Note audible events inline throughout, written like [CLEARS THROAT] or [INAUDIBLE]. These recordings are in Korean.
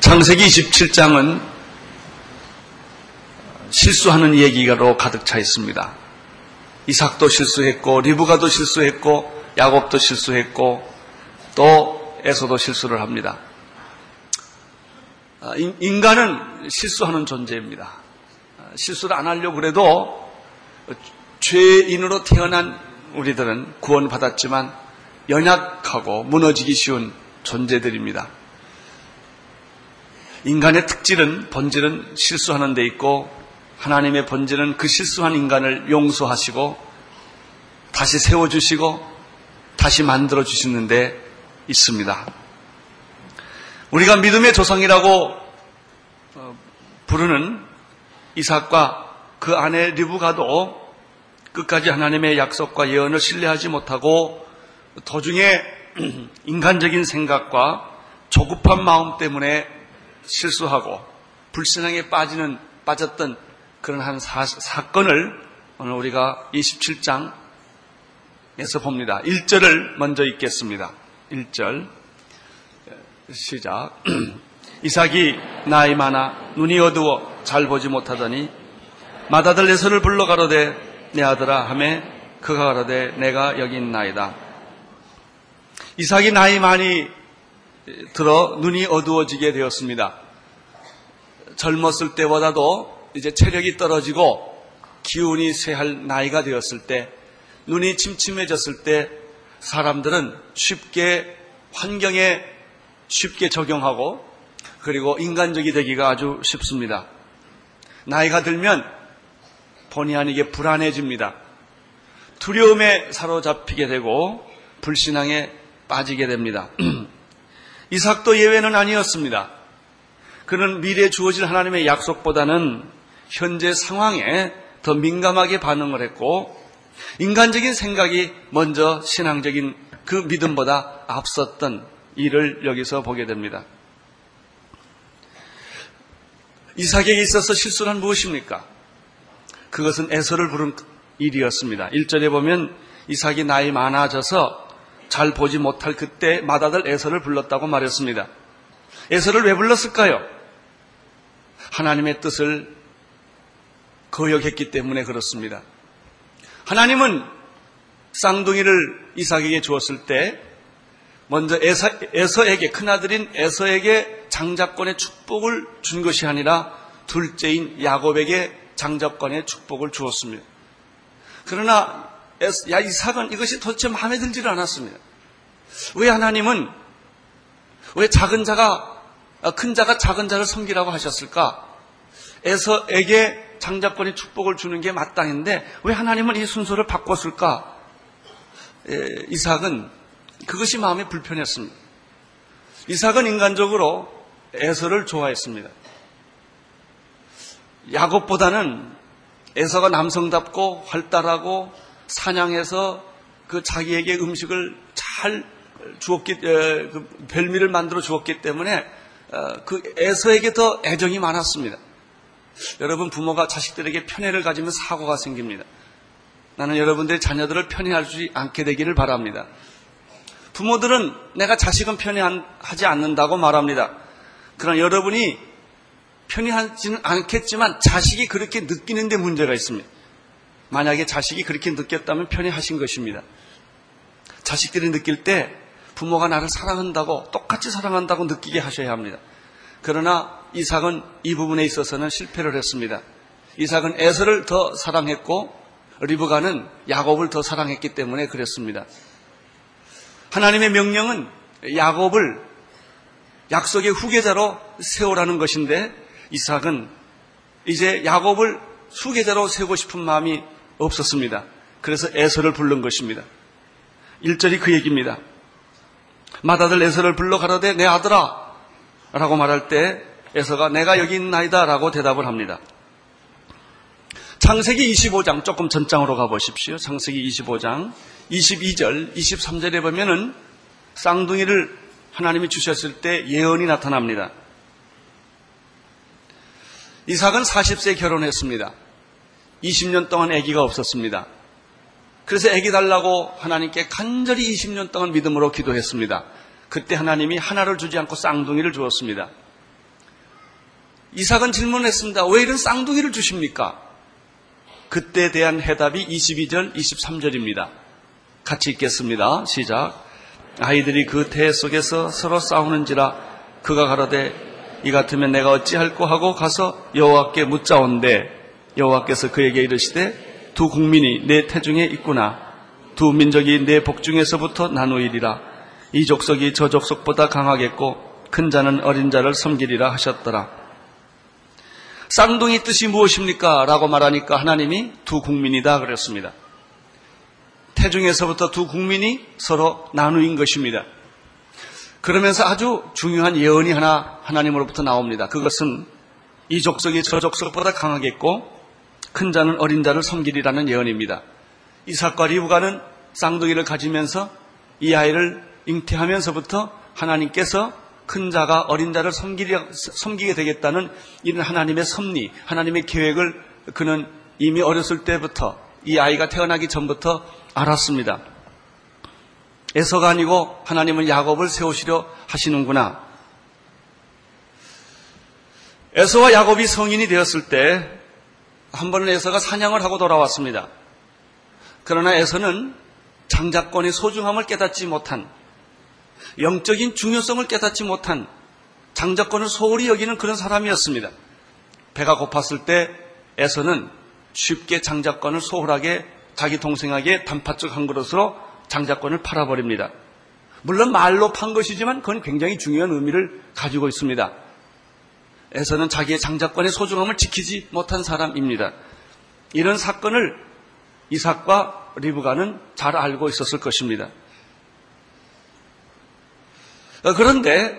창세기 27장은 실수하는 얘기가로 가득 차 있습니다. 이삭도 실수했고 리브가도 실수했고 야곱도 실수했고 또 에서도 실수를 합니다. 아, 인간은 실수하는 존재입니다. 아, 실수를 안 하려고 그래도 죄인으로 태어난 우리들은 구원받았지만 연약하고 무너지기 쉬운 존재들입니다. 인간의 특질은 본질은 실수하는 데 있고 하나님의 본질은 그 실수한 인간을 용서하시고 다시 세워주시고 다시 만들어 주시는데 있습니다. 우리가 믿음의 조상이라고 어, 부르는 이삭과 그 아내 리브가도 끝까지 하나님의 약속과 예언을 신뢰하지 못하고 도중에 [CLEARS THROAT] 인간적인 생각과 조급한 마음 때문에 실수하고 불신앙에 빠지는 빠졌던 그런 한 사, 사건을 오늘 우리가 27장에서 봅니다. 1절을 먼저 읽겠습니다. 1절 시작. [CLEARS THROAT] 이삭이 나이 많아 눈이 어두워 잘 보지 못하더니 맏아들 에서를 불러 가로되 내 아들아 하매 그가 가로되 내가 여기 있나이다. 이삭이 나이 많이 들어 눈이 어두워지게 되었습니다. 젊었을 때보다도 이제 체력이 떨어지고 기운이 쇠할 나이가 되었을 때 눈이 침침해졌을 때 사람들은 쉽게 환경에 쉽게 적용하고 그리고 인간적이 되기가 아주 쉽습니다. 나이가 들면 본의 아니게 불안해집니다. 두려움에 사로잡히게 되고 불신앙에 빠지게 됩니다. [CLEARS THROAT] 이삭도 예외는 아니었습니다. 그는 미래에 주어질 하나님의 약속보다는 현재 상황에 더 민감하게 반응을 했고 인간적인 생각이 먼저 신앙적인 그 믿음보다 앞섰던 일을 여기서 보게 됩니다. 이삭에게 있어서 실수는 무엇입니까? 그것은 에서를 부른 일이었습니다. 1절에 보면 이삭이 나이 많아져서 잘 보지 못할 그때 맏아들 에서를 불렀다고 말했습니다. 에서를 왜 불렀을까요? 하나님의 뜻을 거역했기 때문에 그렇습니다. 하나님은 쌍둥이를 이삭에게 주었을 때 먼저 에서, 에서에게 큰아들인 에서에게 장자권의 축복을 준 것이 아니라 둘째인 야곱에게 장자권의 축복을 주었습니다. 그러나 야 이삭은 이것이 도대체 마음에 들지를 않았습니다. 왜 하나님은 왜 작은 자가 아, 큰 자가 작은 자를 섬기라고 하셨을까? 에서에게 장자권의 축복을 주는 게 마땅인데 왜 하나님은 이 순서를 바꿨을까? 에, 이삭은 그것이 마음에 불편했습니다. 이삭은 인간적으로 에서를 좋아했습니다. 야곱보다는 에서가 남성답고 활달하고 사냥해서 그 자기에게 음식을 잘 주었기, 그 별미를 만들어 주었기 때문에 어, 그 에서에게 더 애정이 많았습니다. 여러분 부모가 자식들에게 편애를 가지면 사고가 생깁니다. 나는 여러분들의 자녀들을 편애하지 않게 되기를 바랍니다. 부모들은 내가 자식은 편애하지 않는다고 말합니다. 그러나 여러분이 편애하지는 않겠지만 자식이 그렇게 느끼는데 문제가 있습니다. 만약에 자식이 그렇게 느꼈다면 편애하신 것입니다. 자식들이 느낄 때 부모가 나를 사랑한다고 똑같이 사랑한다고 느끼게 하셔야 합니다. 그러나 이삭은 이 부분에 있어서는 실패를 했습니다. 이삭은 에서를 더 사랑했고 리브가는 야곱을 더 사랑했기 때문에 그랬습니다. 하나님의 명령은 야곱을 약속의 후계자로 세우라는 것인데 이삭은 이제 야곱을 후계자로 세우고 싶은 마음이 없었습니다. 그래서 에서를 부른 것입니다. 1절이 그 얘기입니다. 맏아들 에서를 불러 가라되 내 아들아 라고 말할 때 에서가 내가 여기 있나이다 라고 대답을 합니다. 창세기 25장 조금 전장으로 가보십시오. 창세기 25장 22절, 23절에 보면은 쌍둥이를 하나님이 주셨을 때 예언이 나타납니다. 이삭은 40세에 결혼했습니다. 20년 동안 아기가 없었습니다. 그래서 아기 달라고 하나님께 간절히 20년 동안 믿음으로 기도했습니다. 그때 하나님이 하나를 주지 않고 쌍둥이를 주었습니다. 이삭은 질문했습니다. 왜 이런 쌍둥이를 주십니까? 그때 대한 해답이 22절, 23절입니다. 같이 읽겠습니다. 시작. 아이들이 그 태 속에서 서로 싸우는지라 그가 가로되 이 같으면 내가 어찌할꼬 하고 가서 여호와께 묻자온대 여호와께서 그에게 이르시되 두 국민이 내 태중에 있구나 두 민족이 내 복중에서부터 나누이리라 이 족속이 저 족속보다 강하겠고 큰 자는 어린 자를 섬기리라 하셨더라 쌍둥이 뜻이 무엇입니까? 라고 말하니까 하나님이 두 국민이다 그랬습니다. 태중에서부터 두 국민이 서로 나누인 것입니다. 그러면서 아주 중요한 예언이 하나 하나님으로부터 나옵니다. 그것은 이 족속이 저 족속보다 강하겠고 큰 자는 어린 자를 섬기리라는 예언입니다. 이삭과 리브가는 쌍둥이를 가지면서 이 아이를 잉태하면서부터 하나님께서 큰 자가 어린 자를 섬기게 되겠다는 이런 하나님의 섭리, 하나님의 계획을 그는 이미 어렸을 때부터 이 아이가 태어나기 전부터 알았습니다. 에서가 아니고 하나님은 야곱을 세우시려 하시는구나. 에서와 야곱이 성인이 되었을 때 한 번은 에서가 사냥을 하고 돌아왔습니다. 그러나 에서는 장자권의 소중함을 깨닫지 못한 영적인 중요성을 깨닫지 못한 장자권을 소홀히 여기는 그런 사람이었습니다. 배가 고팠을 때 에서는 쉽게 장자권을 소홀하게 자기 동생에게 단팥죽 한 그릇으로 장자권을 팔아버립니다. 물론 말로 판 것이지만 그건 굉장히 중요한 의미를 가지고 있습니다. 에서는 자기의 장자권의 소중함을 지키지 못한 사람입니다. 이런 사건을 이삭과 리브가는 잘 알고 있었을 것입니다. 그런데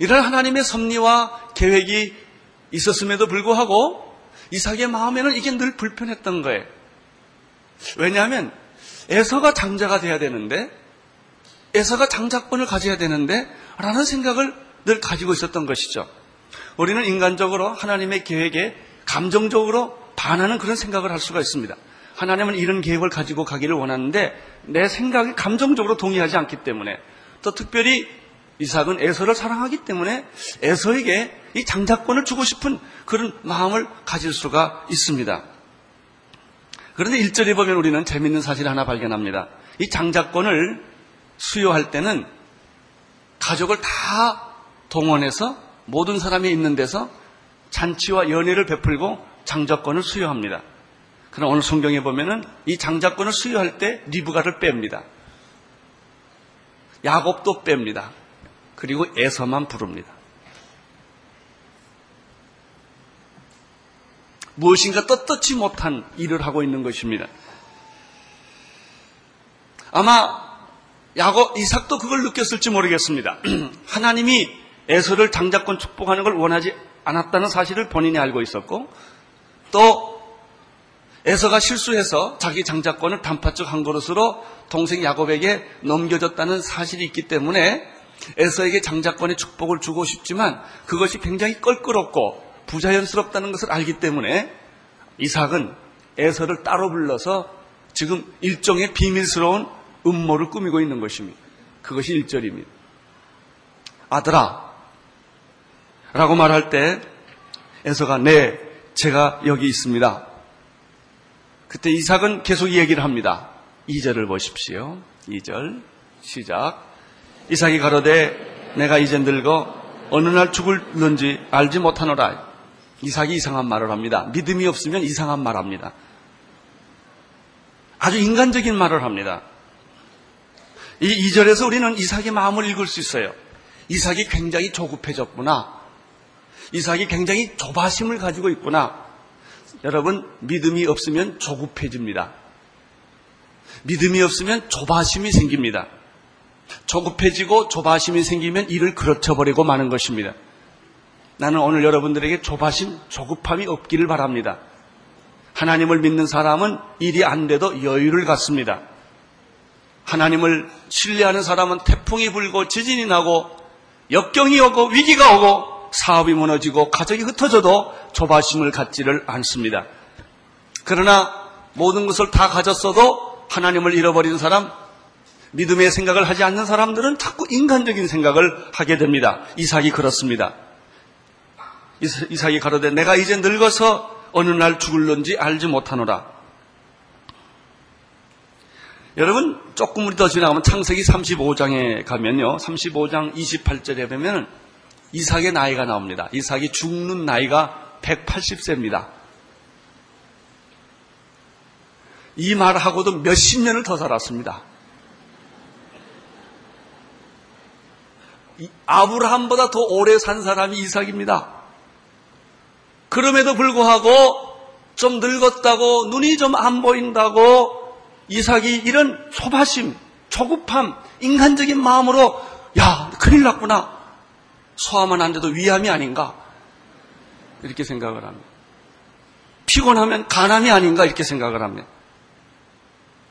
이런 하나님의 섭리와 계획이 있었음에도 불구하고 이삭의 마음에는 이게 늘 불편했던 거예요. 왜냐하면 에서가 장자가 돼야 되는데 에서가 장자권을 가져야 되는데 라는 생각을 늘 가지고 있었던 것이죠. 우리는 인간적으로 하나님의 계획에 감정적으로 반하는 그런 생각을 할 수가 있습니다. 하나님은 이런 계획을 가지고 가기를 원하는데 내 생각이 감정적으로 동의하지 않기 때문에 또 특별히 이삭은 에서를 사랑하기 때문에 에서에게 이 장자권을 주고 싶은 그런 마음을 가질 수가 있습니다. 그런데 1절에 보면 우리는 재밌는 사실을 하나 발견합니다. 이 장자권을 수요할 때는 가족을 다 동원해서 모든 사람이 있는 데서 잔치와 연회를 베풀고 장자권을 수여합니다. 그러나 오늘 성경에 보면은 이 장자권을 수여할 때 리브가를 뺍니다. 야곱도 뺍니다. 그리고 에서만 부릅니다. 무엇인가 떳떳지 못한 일을 하고 있는 것입니다. 아마 야곱 이삭도 그걸 느꼈을지 모르겠습니다. [CLEARS THROAT] 하나님이 에서를 장자권 축복하는 걸 원하지 않았다는 사실을 본인이 알고 있었고 또 에서가 실수해서 자기 장자권을 단팥죽 한 그릇으로 동생 야곱에게 넘겨줬다는 사실이 있기 때문에 에서에게 장자권의 축복을 주고 싶지만 그것이 굉장히 껄끄럽고 부자연스럽다는 것을 알기 때문에 이삭은 에서를 따로 불러서 지금 일종의 비밀스러운 음모를 꾸미고 있는 것입니다. 그것이 1절입니다. 아들아 라고 말할 때 에서가 네 제가 여기 있습니다. 그때 이삭은 계속 얘기를 합니다. 2절을 보십시오. 2절 시작 이삭이 가로되 내가 이제 늙어 어느 날 죽을는지 알지 못하노라. 이삭이 이상한 말을 합니다. 믿음이 없으면 이상한 말 합니다. 아주 인간적인 말을 합니다. 이 2절에서 우리는 이삭의 마음을 읽을 수 있어요. 이삭이 굉장히 조급해졌구나. 이삭이 굉장히 조바심을 가지고 있구나. 여러분, 믿음이 없으면 조급해집니다. 믿음이 없으면 조바심이 생깁니다. 조급해지고 조바심이 생기면 일을 그르쳐버리고 마는 것입니다. 나는 오늘 여러분들에게 조바심, 조급함이 없기를 바랍니다. 하나님을 믿는 사람은 일이 안 돼도 여유를 갖습니다. 하나님을 신뢰하는 사람은 태풍이 불고 지진이 나고 역경이 오고 위기가 오고 사업이 무너지고 가족이 흩어져도 조바심을 갖지를 않습니다. 그러나 모든 것을 다 가졌어도 하나님을 잃어버린 사람, 믿음의 생각을 하지 않는 사람들은 자꾸 인간적인 생각을 하게 됩니다. 이삭이 그렇습니다. 이삭이 가로되 내가 이제 늙어서 어느 날 죽을런지 알지 못하노라. 여러분 조금 우리 더 지나가면 창세기 35장에 가면요. 35장 28절에 보면 이삭의 나이가 나옵니다. 이삭이 죽는 나이가 180세입니다. 이 말하고도 몇십 년을 더 살았습니다. 아브라함보다 더 오래 산 사람이 이삭입니다. 그럼에도 불구하고 좀 늙었다고 눈이 좀 안 보인다고 이삭이 이런 소바심, 초급함, 인간적인 마음으로 야 큰일 났구나 소화만 안 돼도 위암이 아닌가 이렇게 생각을 합니다. 피곤하면 간암이 아닌가 이렇게 생각을 합니다.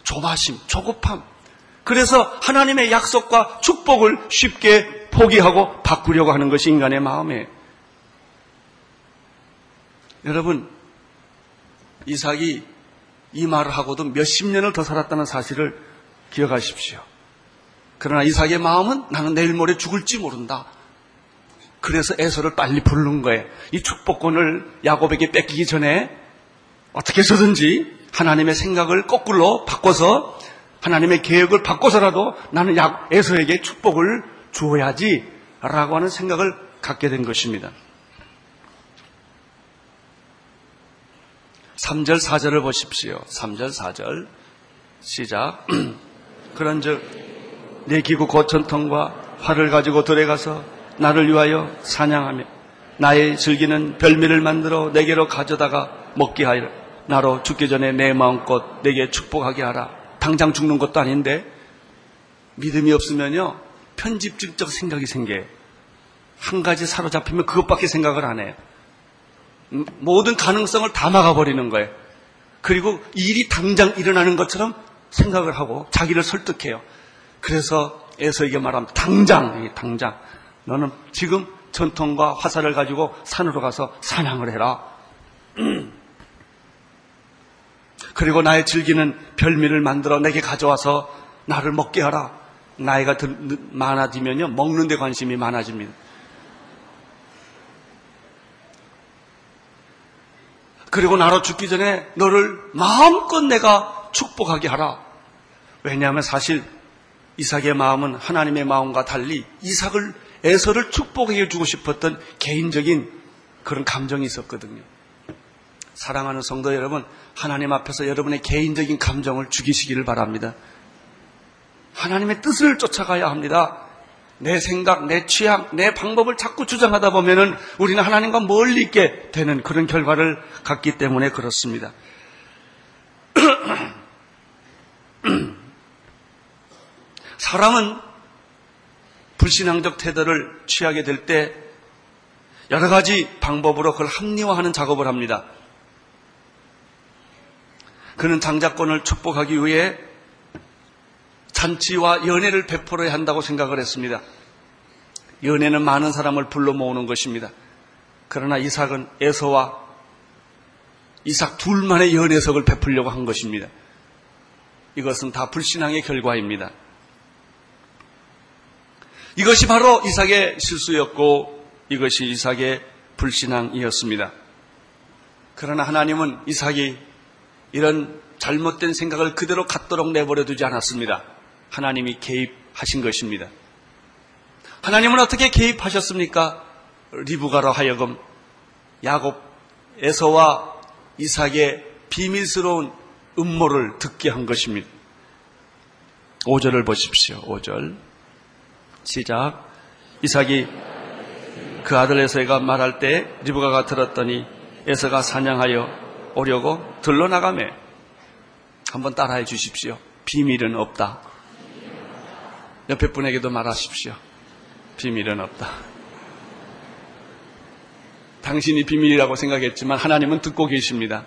조바심, 조급함. 그래서 하나님의 약속과 축복을 쉽게 포기하고 바꾸려고 하는 것이 인간의 마음이에요. 여러분, 이삭이 이 말을 하고도 몇십 년을 더 살았다는 사실을 기억하십시오. 그러나 이삭의 마음은 나는 내일 모레 죽을지 모른다. 그래서 에서를 빨리 부른 거예요. 이 축복권을 야곱에게 뺏기기 전에 어떻게 해서든지 하나님의 생각을 거꾸로 바꿔서 하나님의 계획을 바꿔서라도 나는 에서에게 축복을 주어야지 라고 하는 생각을 갖게 된 것입니다. 3절, 4절을 보십시오. 3절, 4절. 시작. [CLEARS THROAT] 그런 즉, 내 기구 고천통과 활을 가지고 들에 가서 나를 위하여 사냥하며 나의 즐기는 별미를 만들어 내게로 가져다가 먹게 하여 나로 죽기 전에 내 마음껏 내게 축복하게 하라. 당장 죽는 것도 아닌데 믿음이 없으면요 편집증적 생각이 생겨요. 한 가지 사로잡히면 그것밖에 생각을 안 해요. 모든 가능성을 다 막아버리는 거예요. 그리고 일이 당장 일어나는 것처럼 생각을 하고 자기를 설득해요. 그래서 에서에게 말하면 당장, 당장. 너는 지금 전통과 화살을 가지고 산으로 가서 사냥을 해라. [CLEARS THROAT] 그리고 나의 즐기는 별미를 만들어 내게 가져와서 나를 먹게 하라. 나이가 많아지면요, 먹는 데 관심이 많아집니다. 그리고 나로 죽기 전에 너를 마음껏 내가 축복하게 하라. 왜냐하면 사실 이삭의 마음은 하나님의 마음과 달리 이삭을 에서를 축복해 주고 싶었던 개인적인 그런 감정이 있었거든요. 사랑하는 성도 여러분, 하나님 앞에서 여러분의 개인적인 감정을 죽이시기를 바랍니다. 하나님의 뜻을 쫓아가야 합니다. 내 생각, 내 취향, 내 방법을 자꾸 주장하다 보면은 우리는 하나님과 멀리 있게 되는 그런 결과를 갖기 때문에 그렇습니다. [CLEARS THROAT] 사람은 불신앙적 태도를 취하게 될 때 여러 가지 방법으로 그걸 합리화하는 작업을 합니다. 그는 장자권을 축복하기 위해 잔치와 연애를 베풀어야 한다고 생각을 했습니다. 연애는 많은 사람을 불러 모으는 것입니다. 그러나 이삭은 에서와 이삭 둘만의 연애석을 베풀려고 한 것입니다. 이것은 다 불신앙의 결과입니다. 이것이 바로 이삭의 실수였고 이것이 이삭의 불신앙이었습니다. 그러나 하나님은 이삭이 이런 잘못된 생각을 그대로 갖도록 내버려 두지 않았습니다. 하나님이 개입하신 것입니다. 하나님은 어떻게 개입하셨습니까? 리브가로 하여금 야곱 에서와 이삭의 비밀스러운 음모를 듣게 한 것입니다. 5절을 보십시오. 5절. 시작. 이삭이 그 아들 에서가 말할 때 리브가가 들었더니 에서가 사냥하여 오려고 들러나가매. 한번 따라해 주십시오. 비밀은 없다. 옆에 분에게도 말하십시오. 비밀은 없다. 당신이 비밀이라고 생각했지만 하나님은 듣고 계십니다.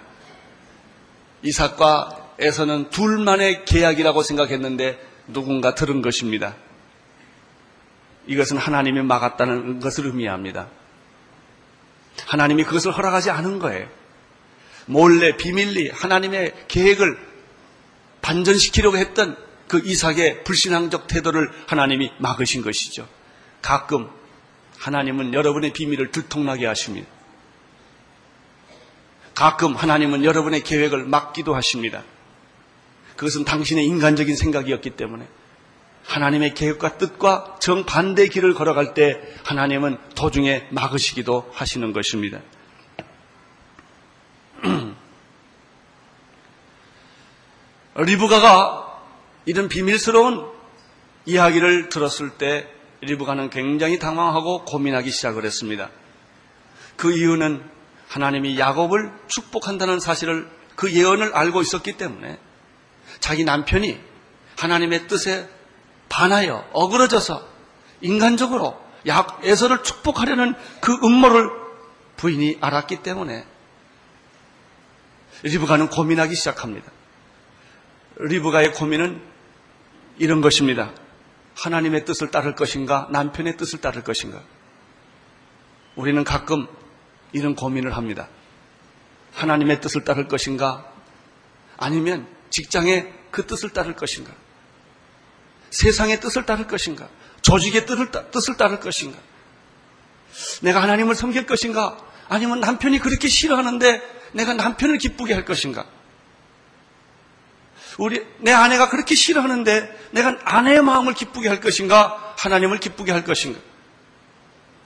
이삭과 에서는 둘만의 계약이라고 생각했는데 누군가 들은 것입니다. 이것은 하나님이 막았다는 것을 의미합니다. 하나님이 그것을 허락하지 않은 거예요. 몰래 비밀리 하나님의 계획을 반전시키려고 했던 그 이삭의 불신앙적 태도를 하나님이 막으신 것이죠. 가끔 하나님은 여러분의 비밀을 들통나게 하십니다. 가끔 하나님은 여러분의 계획을 막기도 하십니다. 그것은 당신의 인간적인 생각이었기 때문에 하나님의 계획과 뜻과 정반대 길을 걸어갈 때 하나님은 도중에 막으시기도 하시는 것입니다. [CLEARS THROAT] 리브가가 이런 비밀스러운 이야기를 들었을 때 리브가는 굉장히 당황하고 고민하기 시작을 했습니다. 그 이유는 하나님이 야곱을 축복한다는 사실을 그 예언을 알고 있었기 때문에 자기 남편이 하나님의 뜻에 반하여 어그러져서 인간적으로 에서를 축복하려는 그 음모를 부인이 알았기 때문에 리브가는 고민하기 시작합니다. 리브가의 고민은 이런 것입니다. 하나님의 뜻을 따를 것인가, 남편의 뜻을 따를 것인가. 우리는 가끔 이런 고민을 합니다. 하나님의 뜻을 따를 것인가, 아니면 직장의 그 뜻을 따를 것인가, 세상의 뜻을 따를 것인가, 조직의 뜻을, 따를 것인가, 내가 하나님을 섬길 것인가, 아니면 남편이 그렇게 싫어하는데 내가 남편을 기쁘게 할 것인가, 우리 내 아내가 그렇게 싫어하는데 내가 아내의 마음을 기쁘게 할 것인가 하나님을 기쁘게 할 것인가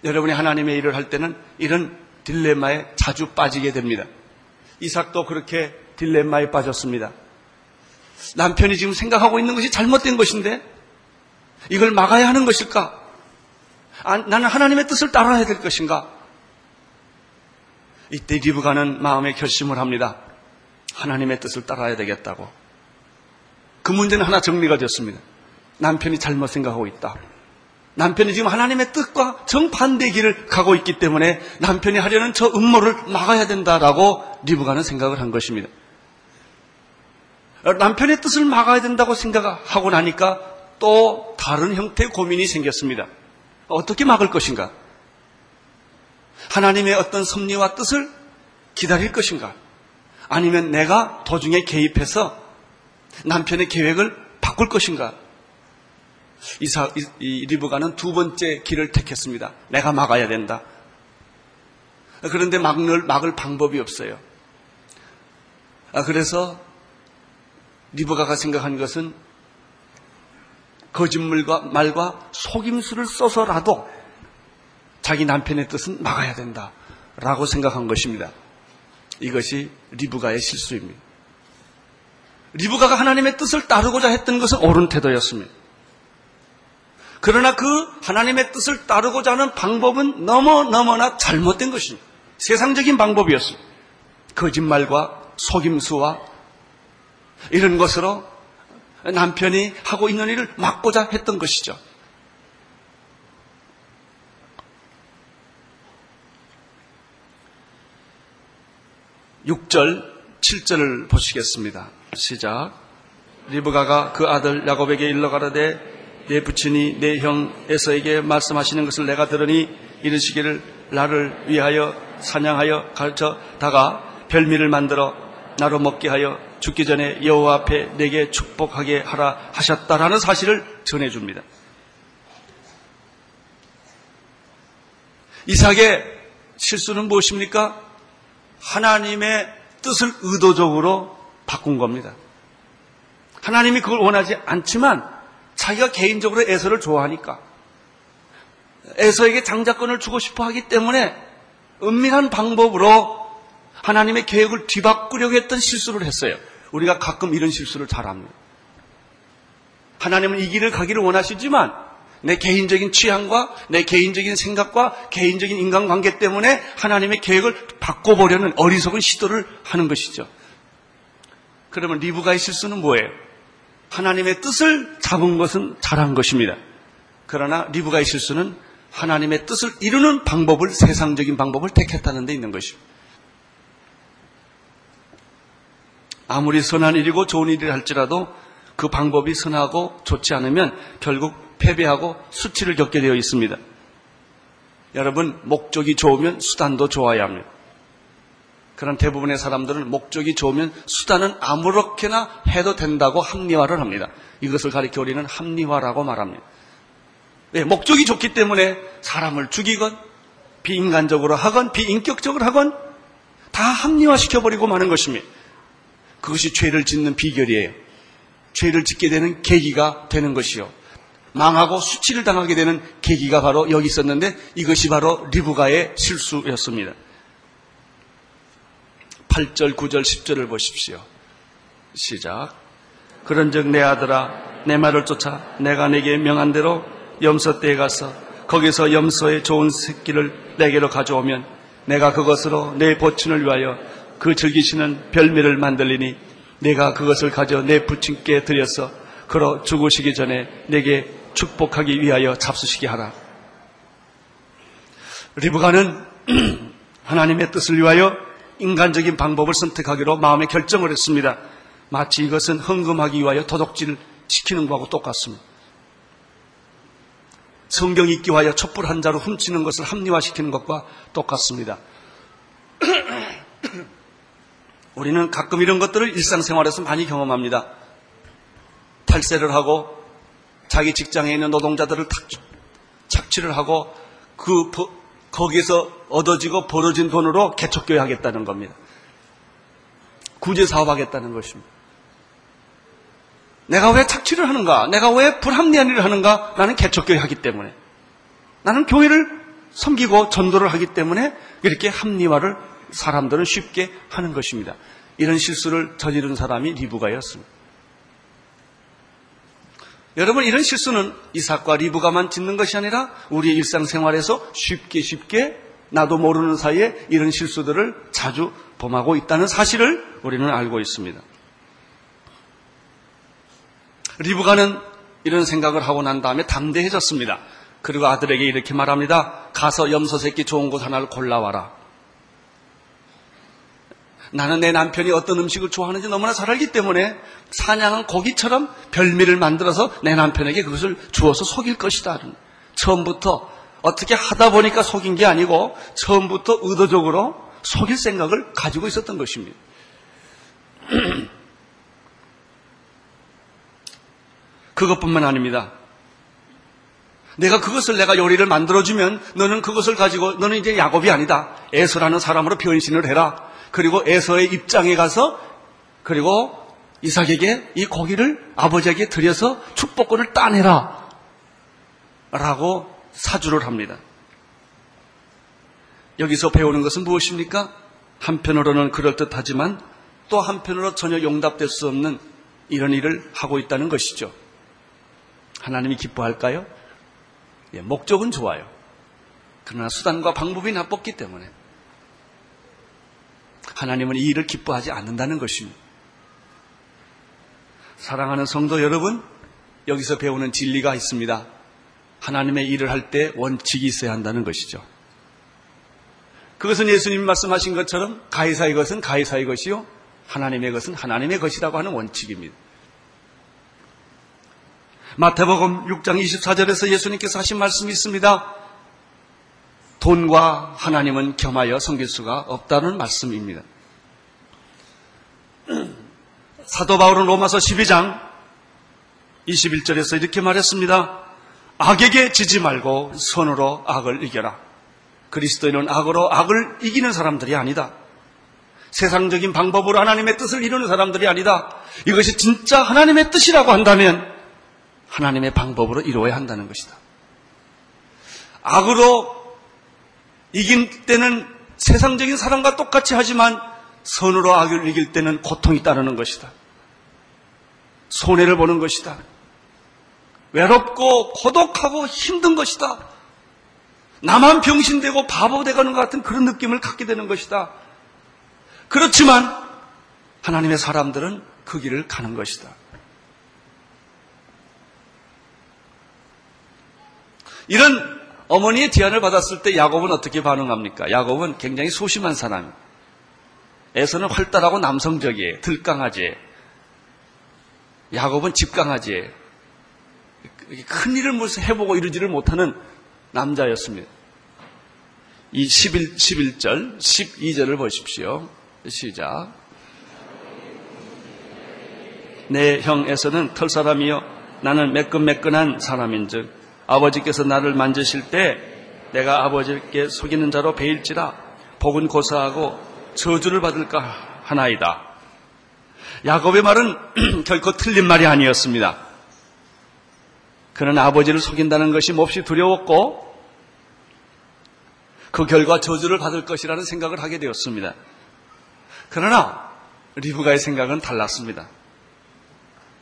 여러분이 하나님의 일을 할 때는 이런 딜레마에 자주 빠지게 됩니다. 이삭도 그렇게 딜레마에 빠졌습니다. 남편이 지금 생각하고 있는 것이 잘못된 것인데 이걸 막아야 하는 것일까? 아, 나는 하나님의 뜻을 따라야 될 것인가? 이때 리브가는 마음의 결심을 합니다. 하나님의 뜻을 따라야 되겠다고. 그 문제는 하나 정리가 됐습니다. 남편이 잘못 생각하고 있다. 남편이 지금 하나님의 뜻과 정반대 길을 가고 있기 때문에 남편이 하려는 저 음모를 막아야 된다라고 리브가는 생각을 한 것입니다. 남편의 뜻을 막아야 된다고 생각하고 나니까 또 다른 형태의 고민이 생겼습니다. 어떻게 막을 것인가? 하나님의 어떤 섭리와 뜻을 기다릴 것인가? 아니면 내가 도중에 개입해서 남편의 계획을 바꿀 것인가? 이사, 이, 이 리브가는 두 번째 길을 택했습니다. 내가 막아야 된다. 그런데 막을, 막을 방법이 없어요. 아, 그래서 리브가가 생각한 것은 거짓말과 말과 속임수를 써서라도 자기 남편의 뜻은 막아야 된다. 라고 생각한 것입니다. 이것이 리브가의 실수입니다. 리브가가 하나님의 뜻을 따르고자 했던 것은 옳은 태도였습니다. 그러나 그 하나님의 뜻을 따르고자 하는 방법은 너무너무나 잘못된 것입니다. 세상적인 방법이었습니다. 거짓말과 속임수와 이런 것으로 남편이 하고 있는 일을 막고자 했던 것이죠. 6절7절을 보시겠습니다. 시작. 리브가가 그 아들 야곱에게 일러 가라되 내 부친이 내 형 에서에게 말씀하시는 것을 내가 들으니 이르시기를 나를 위하여 사냥하여 가르쳐 다가 별미를 만들어 나로 먹게 하여 죽기 전에 여호와 앞에 내게 축복하게 하라 하셨다라는 사실을 전해줍니다. 이삭의 실수는 무엇입니까? 하나님의 뜻을 의도적으로 바꾼 겁니다. 하나님이 그걸 원하지 않지만 자기가 개인적으로 에서를 좋아하니까 에서에게 장자권을 주고 싶어 하기 때문에 은밀한 방법으로 하나님의 계획을 뒤바꾸려고 했던 실수를 했어요. 우리가 가끔 이런 실수를 잘 합니다. 하나님은 이 길을 가기를 원하시지만 내 개인적인 취향과 내 개인적인 생각과 개인적인 인간관계 때문에 하나님의 계획을 바꿔보려는 어리석은 시도를 하는 것이죠. 그러면 리브가의 실수는 뭐예요? 하나님의 뜻을 잡은 것은 잘한 것입니다. 그러나 리브가의 실수는 하나님의 뜻을 이루는 방법을 세상적인 방법을 택했다는 데 있는 것입니다. 아무리 선한 일이고 좋은 일이 할지라도 그 방법이 선하고 좋지 않으면 결국 패배하고 수치를 겪게 되어 있습니다. 여러분, 목적이 좋으면 수단도 좋아야 합니다. 그런 대부분의 사람들은 목적이 좋으면 수단은 아무렇게나 해도 된다고 합리화를 합니다. 이것을 가리켜 우리는 합리화라고 말합니다. 네, 목적이 좋기 때문에 사람을 죽이건 비인간적으로 하건 비인격적으로 하건 다 합리화시켜버리고 마는 것입니다. 그것이 죄를 짓는 비결이에요. 죄를 짓게 되는 계기가 되는 것이요. 망하고 수치를 당하게 되는 계기가 바로 여기 있었는데 이것이 바로 리브가의 실수였습니다. 8절, 9절, 10절을 보십시오. 시작. 그런즉 내 아들아 내 말을 쫓아 내가 내게 명한 대로 염소 떼에 가서 거기서 염소의 좋은 새끼를 내게로 가져오면 내가 그것으로 내 보친을 위하여 그 즐기시는 별미를 만들리니 내가 그것을 가져 내 부친께 드려서 그러 죽으시기 전에 내게 축복하기 위하여 잡수시게 하라. 리브가는 [CLEARS THROAT] 하나님의 뜻을 위하여 인간적인 방법을 선택하기로 마음의 결정을 했습니다. 마치 이것은 헌금하기 위하여 도둑질을 시키는 것하고 똑같습니다. 성경 읽기 위하여 촛불 한 자로 훔치는 것을 합리화시키는 것과 똑같습니다. [CLEARS THROAT] 우리는 가끔 이런 것들을 일상생활에서 많이 경험합니다. 탈세를 하고 자기 직장에 있는 노동자들을 착취를 하고 그 거기에서 얻어지고 벌어진 돈으로 개척교회 하겠다는 겁니다. 구제 사업 하겠다는 것입니다. 내가 왜 착취를 하는가? 내가 왜 불합리한 일을 하는가? 나는 개척교회 하기 때문에. 나는 교회를 섬기고 전도를 하기 때문에 이렇게 합리화를 사람들은 쉽게 하는 것입니다. 이런 실수를 저지른 사람이 리브가였습니다. 여러분 이런 실수는 이삭과 리브가만 짓는 것이 아니라 우리의 일상생활에서 쉽게 쉽게 나도 모르는 사이에 이런 실수들을 자주 범하고 있다는 사실을 우리는 알고 있습니다. 리브가는 이런 생각을 하고 난 다음에 담대해졌습니다. 그리고 아들에게 이렇게 말합니다. 가서 염소 새끼 좋은 곳 하나를 골라와라. 나는 내 남편이 어떤 음식을 좋아하는지 너무나 잘 알기 때문에 사냥은 고기처럼 별미를 만들어서 내 남편에게 그것을 주어서 속일 것이다. 처음부터 어떻게 하다 보니까 속인 게 아니고 처음부터 의도적으로 속일 생각을 가지고 있었던 것입니다. [CLEARS THROAT] 그것뿐만 아닙니다. 내가 그것을 내가 요리를 만들어주면 너는 그것을 가지고 너는 이제 야곱이 아니다. 에서라는 사람으로 변신을 해라. 그리고 에서의 입장에 가서 그리고 이삭에게 이 고기를 아버지에게 드려서 축복권을 따내라. 라고 사주를 합니다. 여기서 배우는 것은 무엇입니까? 한편으로는 그럴듯하지만 또 한편으로 전혀 용답될 수 없는 이런 일을 하고 있다는 것이죠. 하나님이 기뻐할까요? 예, 목적은 좋아요. 그러나 수단과 방법이 나빴기 때문에 하나님은 이 일을 기뻐하지 않는다는 것입니다. 사랑하는 성도 여러분, 여기서 배우는 진리가 있습니다. 하나님의 일을 할 때 원칙이 있어야 한다는 것이죠. 그것은 예수님 말씀하신 것처럼 가이사의 것은 가이사의 것이요. 하나님의 것은 하나님의 것이라고 하는 원칙입니다. 마태복음 6장 24절에서 예수님께서 하신 말씀이 있습니다. 돈과 하나님은 겸하여 섬길 수가 없다는 말씀입니다. 사도 바울은 로마서 12장 21절에서 이렇게 말했습니다. 악에게 지지 말고 선으로 악을 이겨라. 그리스도인은 악으로 악을 이기는 사람들이 아니다. 세상적인 방법으로 하나님의 뜻을 이루는 사람들이 아니다. 이것이 진짜 하나님의 뜻이라고 한다면 하나님의 방법으로 이루어야 한다는 것이다. 악으로 이길 때는 세상적인 사람과 똑같이 하지만 선으로 악을 이길 때는 고통이 따르는 것이다. 손해를 보는 것이다. 외롭고 고독하고 힘든 것이다. 나만 병신되고 바보 되가는 것 같은 그런 느낌을 갖게 되는 것이다. 그렇지만 하나님의 사람들은 그 길을 가는 것이다. 이런 어머니의 제안을 받았을 때 야곱은 어떻게 반응합니까? 야곱은 굉장히 소심한 사람. 에서는 활달하고 남성적이에요. 들강아지. 야곱은 집강아지예요. 큰 일을 무슨 해보고 이루지를 못하는 남자였습니다. 이 11, 11절, 12절을 보십시오. 시작. 내 형 에서는 털사람이요 나는 매끈매끈한 사람인 즉 아버지께서 나를 만지실 때 내가 아버지께 속이는 자로 베일지라 복은 고사하고 저주를 받을까 하나이다. 야곱의 말은 [CLEARS THROAT] 결코 틀린 말이 아니었습니다. 그는 아버지를 속인다는 것이 몹시 두려웠고 그 결과 저주를 받을 것이라는 생각을 하게 되었습니다. 그러나 리브가의 생각은 달랐습니다.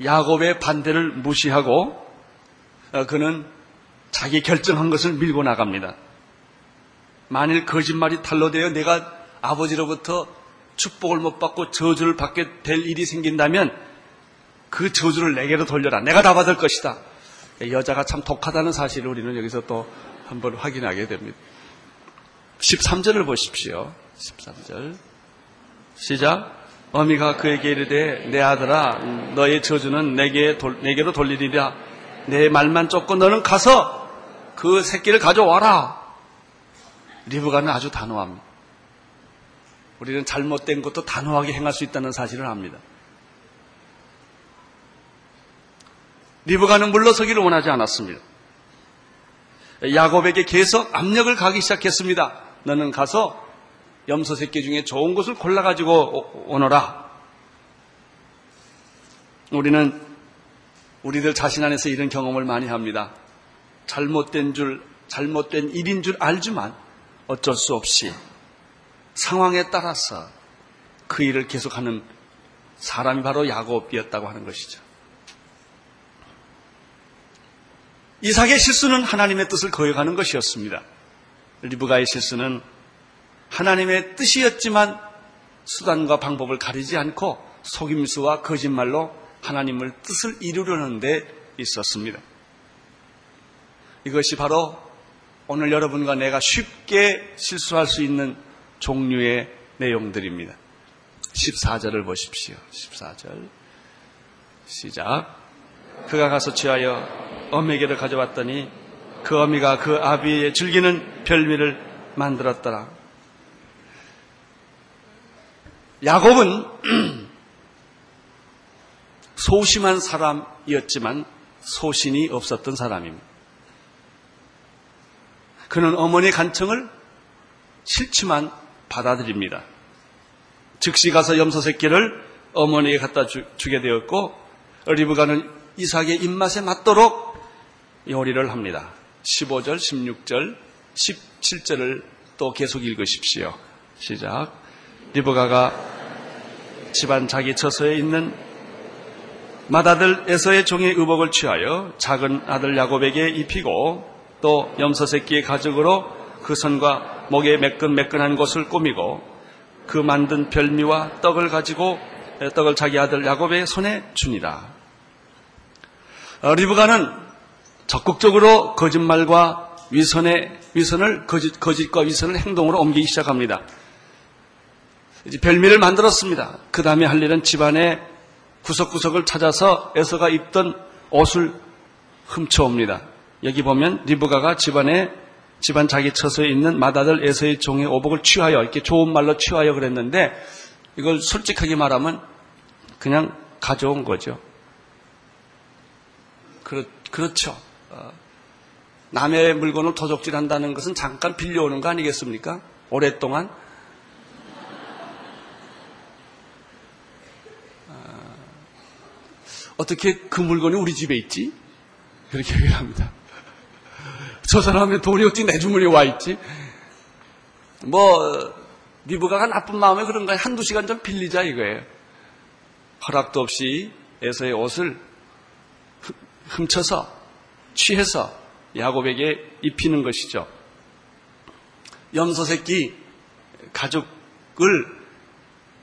야곱의 반대를 무시하고 어, 그는 자기 결정한 것을 밀고 나갑니다. 만일 거짓말이 탄로되어 내가 아버지로부터 축복을 못 받고 저주를 받게 될 일이 생긴다면 그 저주를 내게로 돌려라. 내가 다 받을 것이다. 여자가 참 독하다는 사실을 우리는 여기서 또 한번 확인하게 됩니다. 13절을 보십시오. 13절. 시작. 어미가 그에게 이르되 내 아들아 너의 저주는 내게 돌, 내게로 돌리리라. 내 말만 쫓고 너는 가서 그 새끼를 가져와라. 리브가는 아주 단호합니다. 우리는 잘못된 것도 단호하게 행할 수 있다는 사실을 압니다. 리브가는 물러서기를 원하지 않았습니다. 야곱에게 계속 압력을 가기 시작했습니다. 너는 가서 염소 새끼 중에 좋은 것을 골라가지고 오너라. 우리는 우리들 자신 안에서 이런 경험을 많이 합니다. 잘못된 줄, 잘못된 일인 줄 알지만 어쩔 수 없이 상황에 따라서 그 일을 계속하는 사람이 바로 야곱이었다고 하는 것이죠. 이삭의 실수는 하나님의 뜻을 거역하는 것이었습니다. 리브가의 실수는 하나님의 뜻이었지만 수단과 방법을 가리지 않고 속임수와 거짓말로 하나님을 뜻을 이루려는 데 있었습니다. 이것이 바로 오늘 여러분과 내가 쉽게 실수할 수 있는 종류의 내용들입니다. 14절을 보십시오. 14절. 시작. 그가 가서 취하여 어미에게를 가져왔더니 그 어미가 그 아비의 즐기는 별미를 만들었더라. 야곱은 [CLEARS THROAT] 소심한 사람이었지만 소신이 없었던 사람입니다. 그는 어머니의 간청을 싫지만 받아들입니다. 즉시 가서 염소 새끼를 어머니에게 갖다 주, 게 되었고 리브가는 이삭의 입맛에 맞도록 요리를 합니다. 15절, 16절, 17절을 또 계속 읽으십시오. 시작. 리브가가 집안 자기 처소에 있는 맏아들 에서의 종의 의복을 취하여 작은 아들 야곱에게 입히고 또 염소 새끼의 가죽으로 그 손과 목에 매끈매끈한 곳을 꾸미고 그 만든 별미와 떡을 가지고 떡을 자기 아들 야곱의 손에 주니라. 어, 리브가는 적극적으로 거짓말과 위선의 위선을 거짓, 거짓과 위선을 행동으로 옮기기 시작합니다. 이제 별미를 만들었습니다. 그 다음에 할 일은 집안의 구석구석을 찾아서 에서가 입던 옷을 훔쳐옵니다. 여기 보면 리브가가 집안에 집안 자기 처소에 있는 맏아들 에서의 종의 오복을 취하여 이렇게 좋은 말로 취하여 그랬는데 이걸 솔직하게 말하면 그냥 가져온 거죠. 그렇, 그렇죠. 어, 남의 물건을 도적질한다는 것은 잠깐 빌려오는 거 아니겠습니까? 오랫동안 어, 어떻게 그 물건이 우리 집에 있지? 그렇게 [LAUGHS] 얘기를 합니다. 저 사람의 돈이 어떻게 내 주머니에 와 있지? 뭐, 리브가가 나쁜 마음에 그런 거야. 한두 시간 좀 빌리자 이거예요. 허락도 없이 에서의 옷을 훔쳐서, 취해서 야곱에게 입히는 것이죠. 염소 새끼 가죽을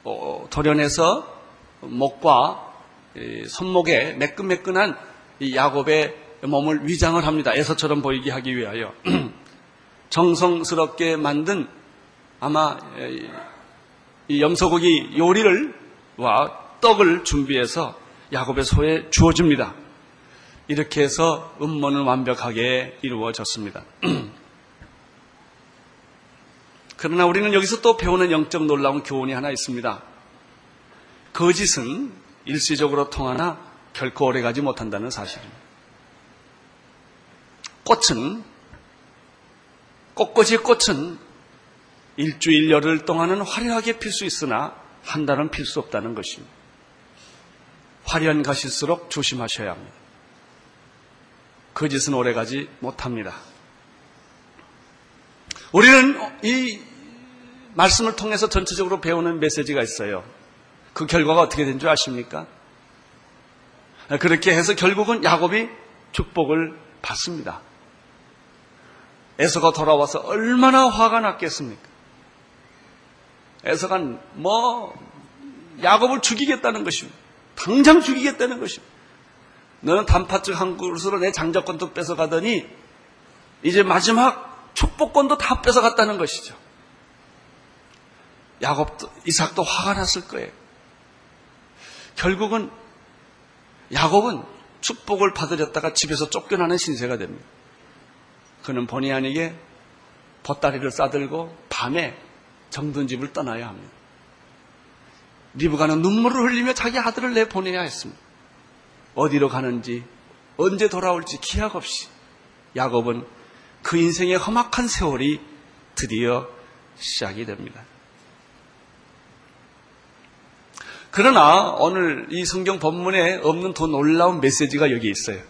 어, 도려내서 목과 손목에 매끈매끈한 야곱의 몸을 위장을 합니다. 에서처럼 보이게 하기 위하여. [CLEARS THROAT] 정성스럽게 만든 아마 이 염소고기 요리를 와 떡을 준비해서 야곱의 소에 주어줍니다. 이렇게 해서 음모는 완벽하게 이루어졌습니다. [CLEARS THROAT] 그러나 우리는 여기서 또 배우는 영적 놀라운 교훈이 하나 있습니다. 거짓은 일시적으로 통하나 결코 오래가지 못한다는 사실입니다. 꽃은 꽃꽂이 꽃은 일주일 열흘 동안은 화려하게 필 수 있으나 한 달은 필 수 없다는 것입니다. 화려한 가실수록 조심하셔야 합니다. 거짓은 오래가지 못합니다. 우리는 이 말씀을 통해서 전체적으로 배우는 메시지가 있어요. 그 결과가 어떻게 된 줄 아십니까? 그렇게 해서 결국은 야곱이 축복을 받습니다. 에서가 돌아와서 얼마나 화가 났겠습니까? 에서가 뭐 야곱을 죽이겠다는 것입니다. 당장 죽이겠다는 것입니다. 너는 단팥죽 한 그릇으로 내 장자권도 뺏어가더니 이제 마지막 축복권도 다 뺏어갔다는 것이죠. 야곱도 이삭도 화가 났을 거예요. 결국은 야곱은 축복을 받으렸다가 집에서 쫓겨나는 신세가 됩니다. 그는 본의 아니게 보따리를 싸들고 밤에 정든 집을 떠나야 합니다. 리브가는 눈물을 흘리며 자기 아들을 내보내야 했습니다. 어디로 가는지 언제 돌아올지 기약 없이 야곱은 그 인생의 험악한 세월이 드디어 시작이 됩니다. 그러나 오늘 이 성경 본문에 없는 더 놀라운 메시지가 여기 있어요.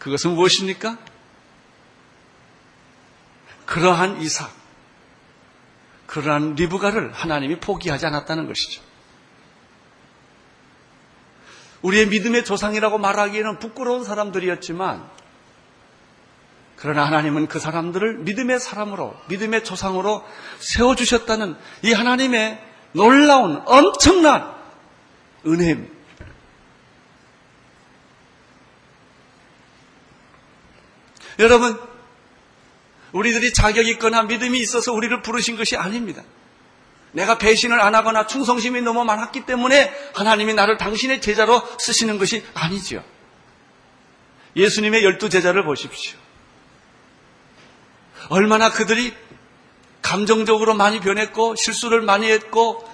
그것은 무엇입니까? 그러한 이삭, 그러한 리브가를 하나님이 포기하지 않았다는 것이죠. 우리의 믿음의 조상이라고 말하기에는 부끄러운 사람들이었지만, 그러나 하나님은 그 사람들을 믿음의 사람으로, 믿음의 조상으로 세워주셨다는 이 하나님의 놀라운 엄청난 은혜입니다. 여러분, 우리들이 자격 있거나 믿음이 있어서 우리를 부르신 것이 아닙니다. 내가 배신을 안 하거나 충성심이 너무 많았기 때문에 하나님이 나를 당신의 제자로 쓰시는 것이 아니지요. 예수님의 열두 제자를 보십시오. 얼마나 그들이 감정적으로 많이 변했고 실수를 많이 했고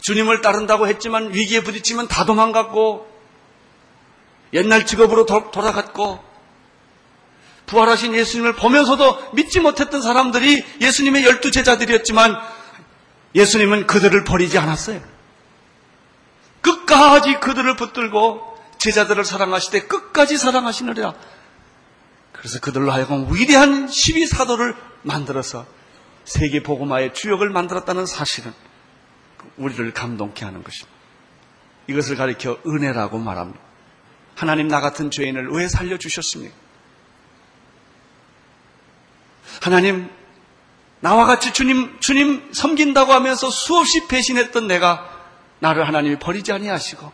주님을 따른다고 했지만 위기에 부딪히면 다 도망갔고 옛날 직업으로 도, 돌아갔고 부활하신 예수님을 보면서도 믿지 못했던 사람들이 예수님의 열두 제자들이었지만 예수님은 그들을 버리지 않았어요. 끝까지 그들을 붙들고 제자들을 사랑하시되 끝까지 사랑하시느라. 그래서 그들로 하여금 위대한 12사도를 만들어서 세계 복음화의 주역을 만들었다는 사실은 우리를 감동케 하는 것입니다. 이것을 가리켜 은혜라고 말합니다. 하나님 나 같은 죄인을 왜 살려주셨습니까? 하나님, 나와 같이 주님, 주님 섬긴다고 하면서 수없이 배신했던 내가 나를 하나님이 버리지 아니하시고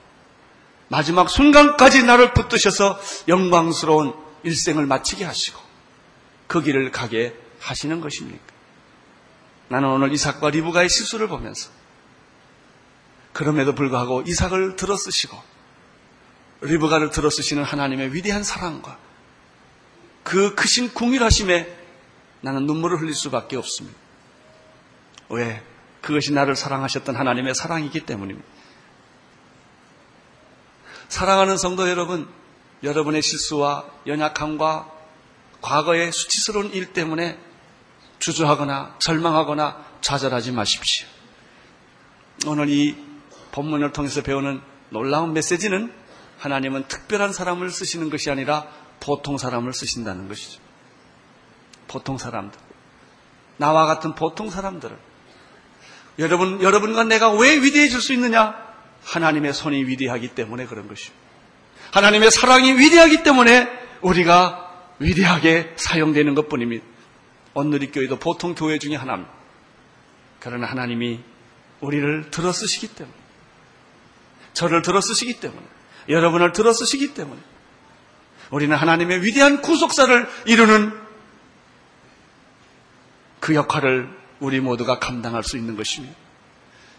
마지막 순간까지 나를 붙드셔서 영광스러운 일생을 마치게 하시고 그 길을 가게 하시는 것입니까? 나는 오늘 이삭과 리브가의 실수를 보면서 그럼에도 불구하고 이삭을 들어쓰시고 리브가를 들어쓰시는 하나님의 위대한 사랑과 그 크신 궁일하심에 나는 눈물을 흘릴 수밖에 없습니다. 왜? 그것이 나를 사랑하셨던 하나님의 사랑이기 때문입니다. 사랑하는 성도 여러분, 여러분의 실수와 연약함과 과거의 수치스러운 일 때문에 주저하거나 절망하거나 좌절하지 마십시오. 오늘 이 본문을 통해서 배우는 놀라운 메시지는 하나님은 특별한 사람을 쓰시는 것이 아니라 보통 사람을 쓰신다는 것이죠. 보통 사람들. 나와 같은 보통 사람들을. 여러분, 여러분과 내가 왜 위대해질 수 있느냐? 하나님의 손이 위대하기 때문에 그런 것입니다. 하나님의 사랑이 위대하기 때문에 우리가 위대하게 사용되는 것 뿐입니다. 온누리교회도 보통 교회 중에 하나입니다. 그러나 하나님이 우리를 들어 쓰시기 때문에, 저를 들어 쓰시기 때문에, 여러분을 들어 쓰시기 때문에, 우리는 하나님의 위대한 구속사를 이루는 그 역할을 우리 모두가 감당할 수 있는 것입니다.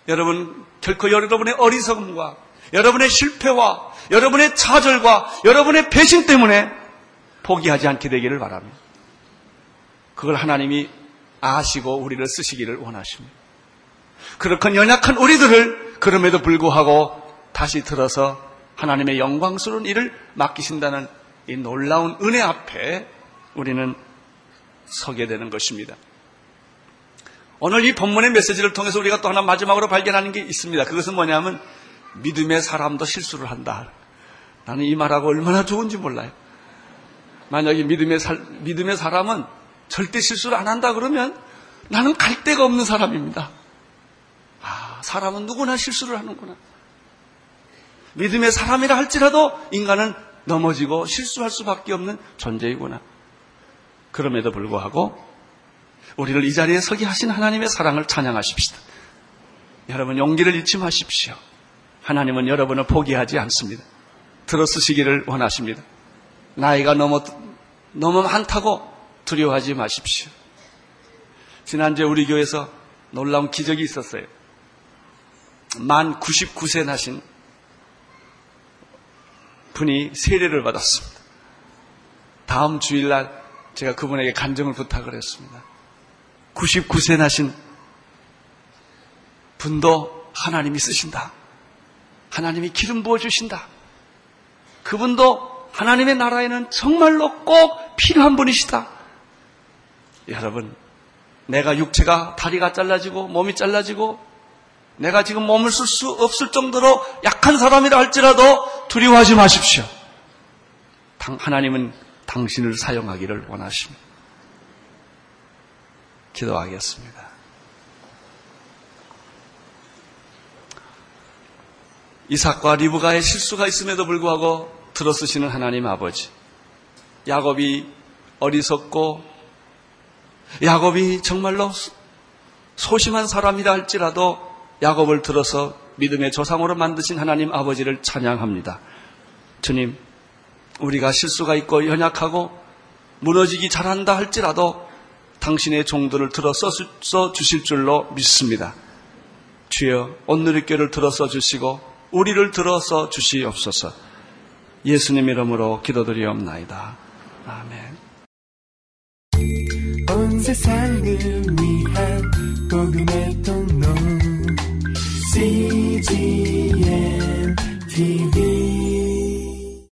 여러분, 결코 여러분의 어리석음과 여러분의 실패와 여러분의 좌절과 여러분의 배신 때문에 포기하지 않게 되기를 바랍니다. 그걸 하나님이 아시고 우리를 쓰시기를 원하십니다. 그렇건 연약한 우리들을 그럼에도 불구하고 다시 들어서 하나님의 영광스러운 일을 맡기신다는 이 놀라운 은혜 앞에 우리는 서게 되는 것입니다. 오늘 이 본문의 메시지를 통해서 우리가 또 하나 마지막으로 발견하는 게 있습니다. 그것은 뭐냐면 믿음의 사람도 실수를 한다. 나는 이 말하고 얼마나 좋은지 몰라요. 만약에 믿음의, 살, 믿음의 사람은 절대 실수를 안 한다 그러면 나는 갈 데가 없는 사람입니다. 아, 사람은 누구나 실수를 하는구나. 믿음의 사람이라 할지라도 인간은 넘어지고 실수할 수밖에 없는 존재이구나. 그럼에도 불구하고 우리를 이 자리에 서게 하신 하나님의 사랑을 찬양하십시다. 여러분 용기를 잃지 마십시오. 하나님은 여러분을 포기하지 않습니다. 들어쓰시기를 원하십니다. 나이가 너무 너무 많다고 두려워하지 마십시오. 지난주에 우리 교회에서 놀라운 기적이 있었어요. 만 99세 나신 분이 세례를 받았습니다. 다음 주일날 제가 그분에게 간증을 부탁을 했습니다. 99세 나신 분도 하나님이 쓰신다. 하나님이 기름 부어주신다. 그분도 하나님의 나라에는 정말로 꼭 필요한 분이시다. 여러분, 내가 육체가 다리가 잘라지고 몸이 잘라지고 내가 지금 몸을 쓸 수 없을 정도로 약한 사람이라 할지라도 두려워하지 마십시오. 하나님은 당신을 사용하기를 원하십니다. 기도하겠습니다. 이삭과 리브가의 실수가 있음에도 불구하고 들어쓰시는 하나님 아버지. 야곱이 어리석고 야곱이 정말로 소심한 사람이라 할지라도 야곱을 들어서 믿음의 조상으로 만드신 하나님 아버지를 찬양합니다. 주님, 우리가 실수가 있고 연약하고 무너지기 잘한다 할지라도 당신의 종들을 들어 써 주실 줄로 믿습니다. 주여, 오늘의 교를 들어 써 주시고 우리를 들어 써 주시옵소서. 예수님 이름으로 기도드리옵나이다. 아멘. 온 세상을 위한 복음의 통로 CGM TV